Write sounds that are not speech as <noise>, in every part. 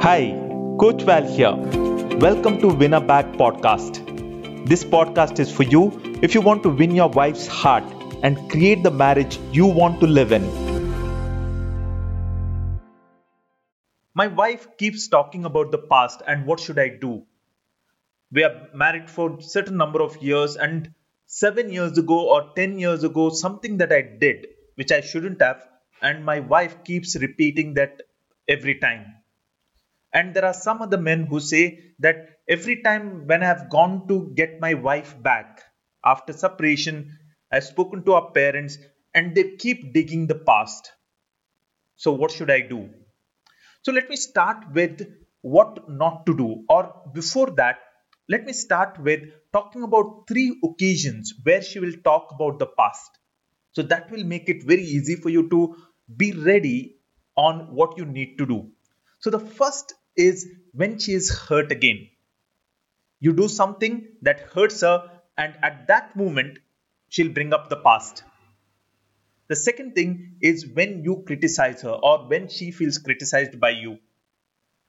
Hi, Coach Val here. Welcome to Win Her Back podcast. This podcast is for you if you want to win your wife's heart and create the marriage you want to live in. My wife keeps talking about the past and what should I do? We are married for certain number of years and 7 years ago or 10 years ago something that I did which I shouldn't have and my wife keeps repeating that every time and there are some other men who say that every time when I have gone to get my wife back after separation, I've spoken to our parents and they keep digging the past. So, what should I do? So, let me start with what not to do. Or before that, let me start with talking about three occasions where she will talk about the past. So, that will make it very easy for you to be ready on what you need to do. So the first is when she is hurt again. You do something that hurts her, and at that moment, she'll bring up the past. The second thing is when you criticize her or when she feels criticized by you.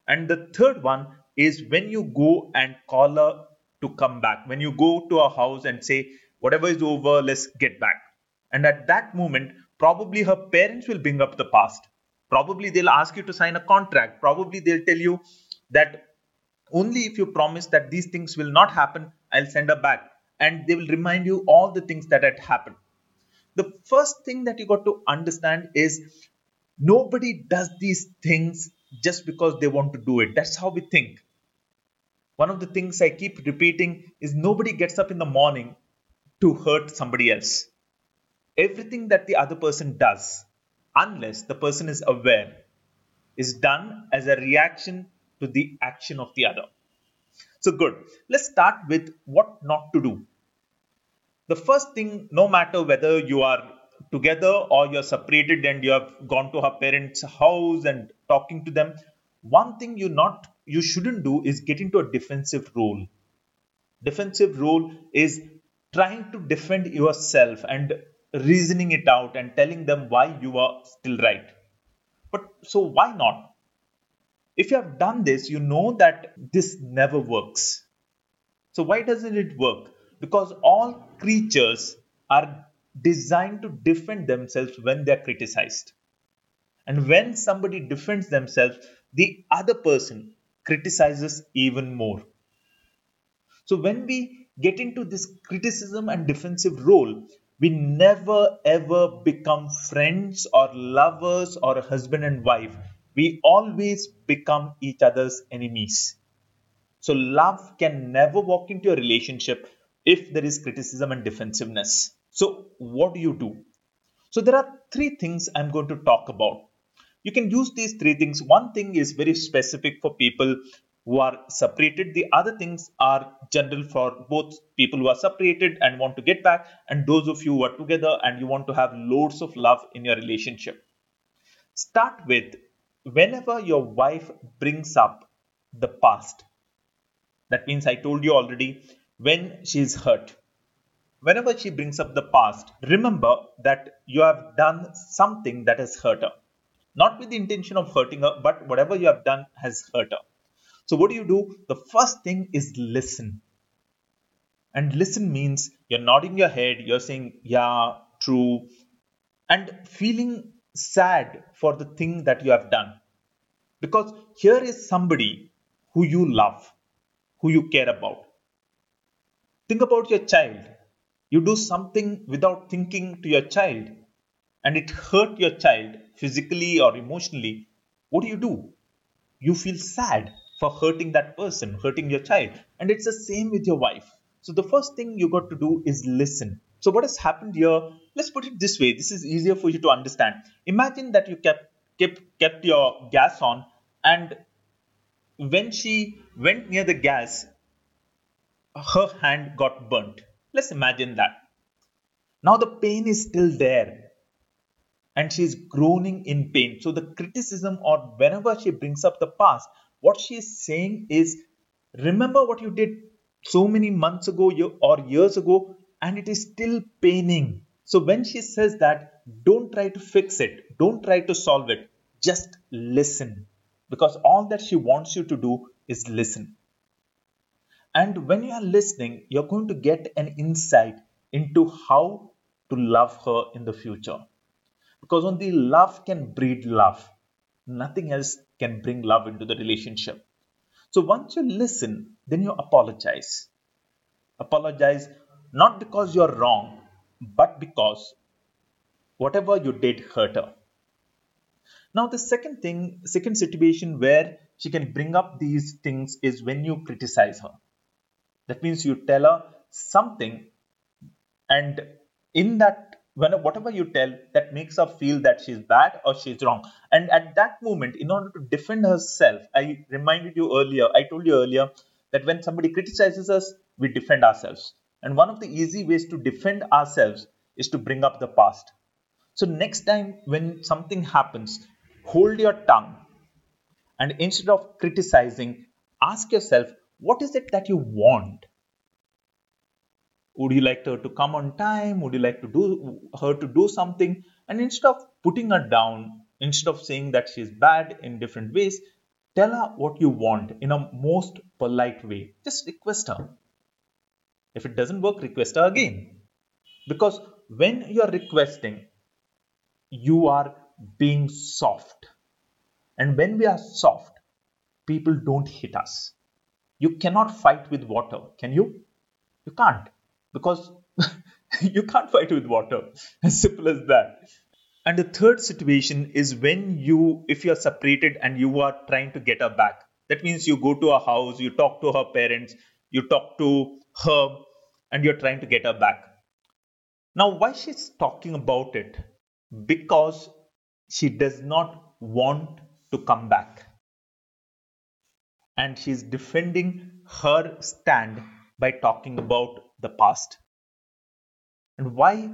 And the third one is when you go and call her to come back. When you go to her house and say, whatever is over, let's get back. And at that moment, probably her parents will bring up the past probably they'll ask you to sign a contract. Probably they'll tell you that only if you promise that these things will not happen i'll send her back. And they will remind you all the things that had happened. The first thing that you got to understand is nobody does these things just because they want to do it. That's how we think. One of the things i keep repeating is nobody gets up in the morning to hurt somebody else. Everything that the other person does unless the person is aware, is done as a reaction to the action of the other. So, good. Let's start with what not to do. The first thing, no matter whether you are together or you're separated and you have gone to her parents' house and talking to them, one thing you not you shouldn't do is get into a defensive role. Defensive role is trying to defend yourself and reasoning it out and telling them why you are still right. But so why not? If you have done this, you know that this never works. So why doesn't it work? Because all creatures are designed to defend themselves when they are criticized. And when somebody defends themselves, the other person criticizes even more. So when we get into this criticism and defensive role, we never ever become friends or lovers or husband and wife. We always become each other's enemies. So, love can never walk into a relationship if there is criticism and defensiveness. So, what do you do? So, there are three things I'm going to talk about. You can use these three things. One thing is very specific for people who are separated. The other things are general for both people who are separated and want to get back, and those of you who are together and you want to have loads of love in your relationship. Start with whenever your wife brings up the past. That means I told you already when she's hurt. Whenever she brings up the past, remember that you have done something that has hurt her. Not with the intention of hurting her, but whatever you have done has hurt her. So, what do you do? The first thing is listen. And listen means you're nodding your head, you're saying, yeah, true, and feeling sad for the thing that you have done. Because here is somebody who you love, who you care about. Think about your child. You do something without thinking to your child, and it hurt your child physically or emotionally. What do you do? You feel sad for hurting that person, hurting your child. And it's the same with your wife. So the first thing you got to do is listen. So what has happened here? Let's put it this way. This is easier for you to understand. Imagine that you kept kept kept your gas on and when she went near the gas, her hand got burnt. Let's imagine that. Now the pain is still there and she's groaning in pain. So the criticism or whenever she brings up the past, what she is saying is remember what you did so many months ago or years ago and it is still paining so when she says that don't try to fix it don't try to solve it just listen because all that she wants you to do is listen. And when you are listening, you're going to get an insight into how to love her in the future. Because only love can breed love. Nothing else can bring love into the relationship. So once you listen, then you apologize. Apologize not because you're wrong, but because whatever you did hurt her. Now, the second thing, second situation where she can bring up these things is when you criticize her. That means you tell her something, and in that, when whatever you tell, that makes her feel that she's bad or she's wrong. And at that moment, in order to defend herself, I reminded you earlier, I told you earlier that when somebody criticizes us, we defend ourselves. And one of the easy ways to defend ourselves is to bring up the past. So, next time when something happens, hold your tongue and instead of criticizing, ask yourself, what is it that you want? Would you like her to come on time? Would you like to do her to do something? And instead of putting her down, instead of saying that she's bad in different ways, tell her what you want in a most polite way. Just request her. If it doesn't work, request her again. Because when you are requesting, you are being soft. And when we are soft, people don't hit us. You cannot fight with water, can you? You can't. Because <laughs> you can't fight with water. <laughs> As simple as that. And the third situation is when you, if you are separated and you are trying to get her back. That means you go to her house, you talk to her parents, you talk to her, and you're trying to get her back. Now, why she's talking about it? Because she does not want to come back. And she's defending her stand by talking about the past. And why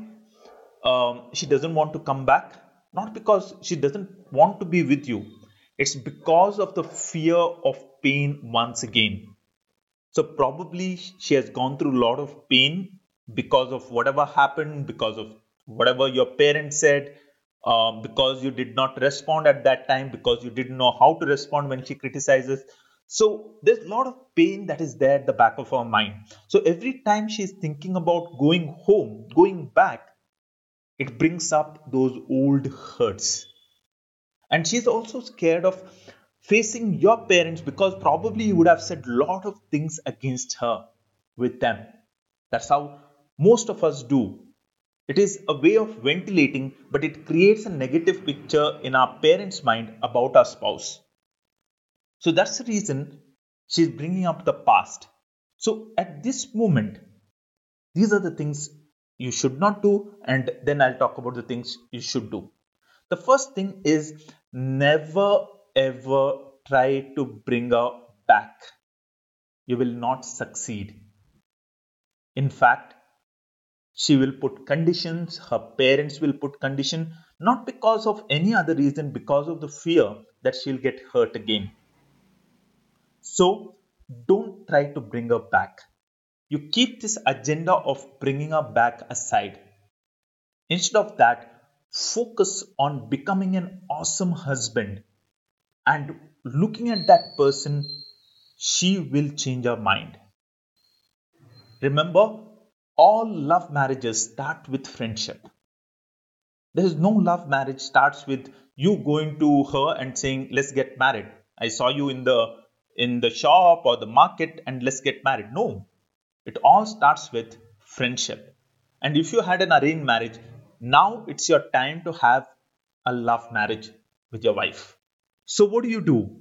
um, she doesn't want to come back? Not because she doesn't want to be with you, it's because of the fear of pain once again. So, probably she has gone through a lot of pain because of whatever happened, because of whatever your parents said, um, because you did not respond at that time, because you didn't know how to respond when she criticizes. So there's a lot of pain that is there at the back of her mind. So every time she's thinking about going home, going back, it brings up those old hurts. And she's also scared of facing your parents because probably you would have said a lot of things against her with them. That's how most of us do it is a way of ventilating, but it creates a negative picture in our parents' mind about our spouse. So that's the reason she's bringing up the past. So at this moment, these are the things you should not do, and then I'll talk about the things you should do. The first thing is never ever try to bring her back. You will not succeed. In fact, she will put conditions her parents will put condition not because of any other reason because of the fear that she'll get hurt again so don't try to bring her back. You keep this agenda of bringing her back aside. Instead of that focus on becoming an awesome husband. And looking at that person she will change her mind. Remember all love marriages start with friendship. There is no love marriage starts with you going to her and saying let's get married. I saw you in the in the shop or the market and let's get married. No. It all starts with friendship. And if you had an arranged marriage now it's your time to have a love marriage with your wife. So what do you do?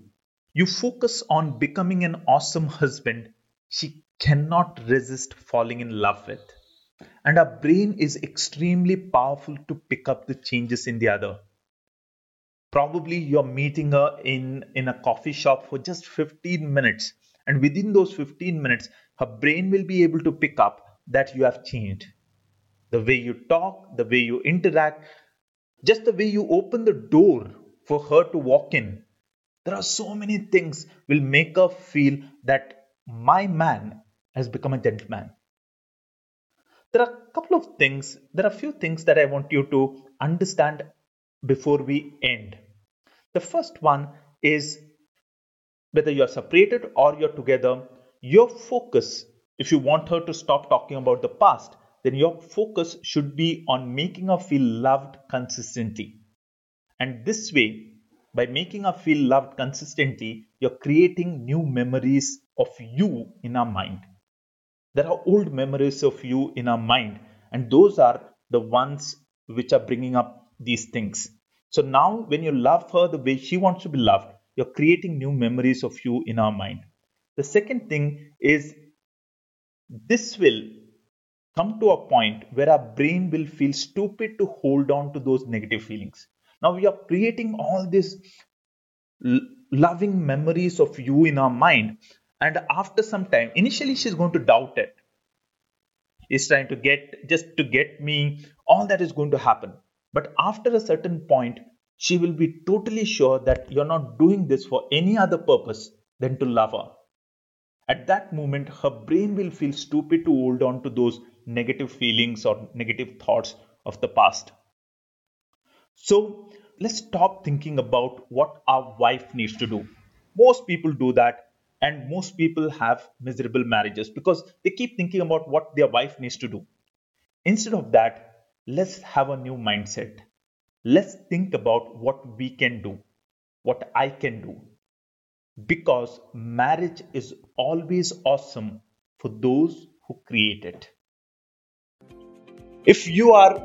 You focus on becoming an awesome husband she cannot resist falling in love with. And our brain is extremely powerful to pick up the changes in the other. Probably you're meeting her in, in a coffee shop for just 15 minutes, and within those 15 minutes, her brain will be able to pick up that you have changed. The way you talk, the way you interact, just the way you open the door for her to walk in. There are so many things will make her feel that my man has become a gentleman. There are a couple of things, there are a few things that I want you to understand before we end. The first one is whether you're separated or you're together, your focus, if you want her to stop talking about the past, then your focus should be on making her feel loved consistently. And this way, by making her feel loved consistently, you're creating new memories of you in our mind. There are old memories of you in our mind, and those are the ones which are bringing up these things. So now, when you love her the way she wants to be loved, you're creating new memories of you in our mind. The second thing is this will come to a point where our brain will feel stupid to hold on to those negative feelings. Now we are creating all these loving memories of you in our mind, and after some time, initially she's going to doubt it. it. Is trying to get just to get me, all that is going to happen. But after a certain point, she will be totally sure that you're not doing this for any other purpose than to love her. At that moment, her brain will feel stupid to hold on to those negative feelings or negative thoughts of the past. So let's stop thinking about what our wife needs to do. Most people do that, and most people have miserable marriages because they keep thinking about what their wife needs to do. Instead of that, let's have a new mindset let's think about what we can do, what I can do. Because marriage is always awesome for those who create it. If you are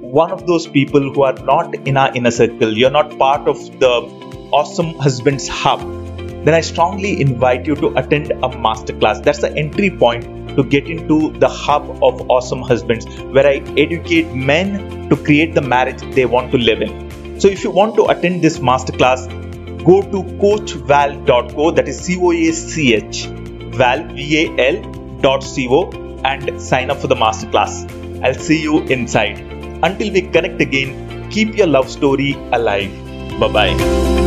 one of those people who are not in our inner circle, you're not part of the Awesome Husbands Hub, then I strongly invite you to attend a masterclass. That's the entry point to get into the hub of Awesome Husbands, where I educate men to create the marriage they want to live in. So if you want to attend this masterclass, go to coachval.co, that is C O A C H, val, V A L dot co, and sign up for the masterclass. I'll see you inside. Until we connect again, keep your love story alive. Bye bye.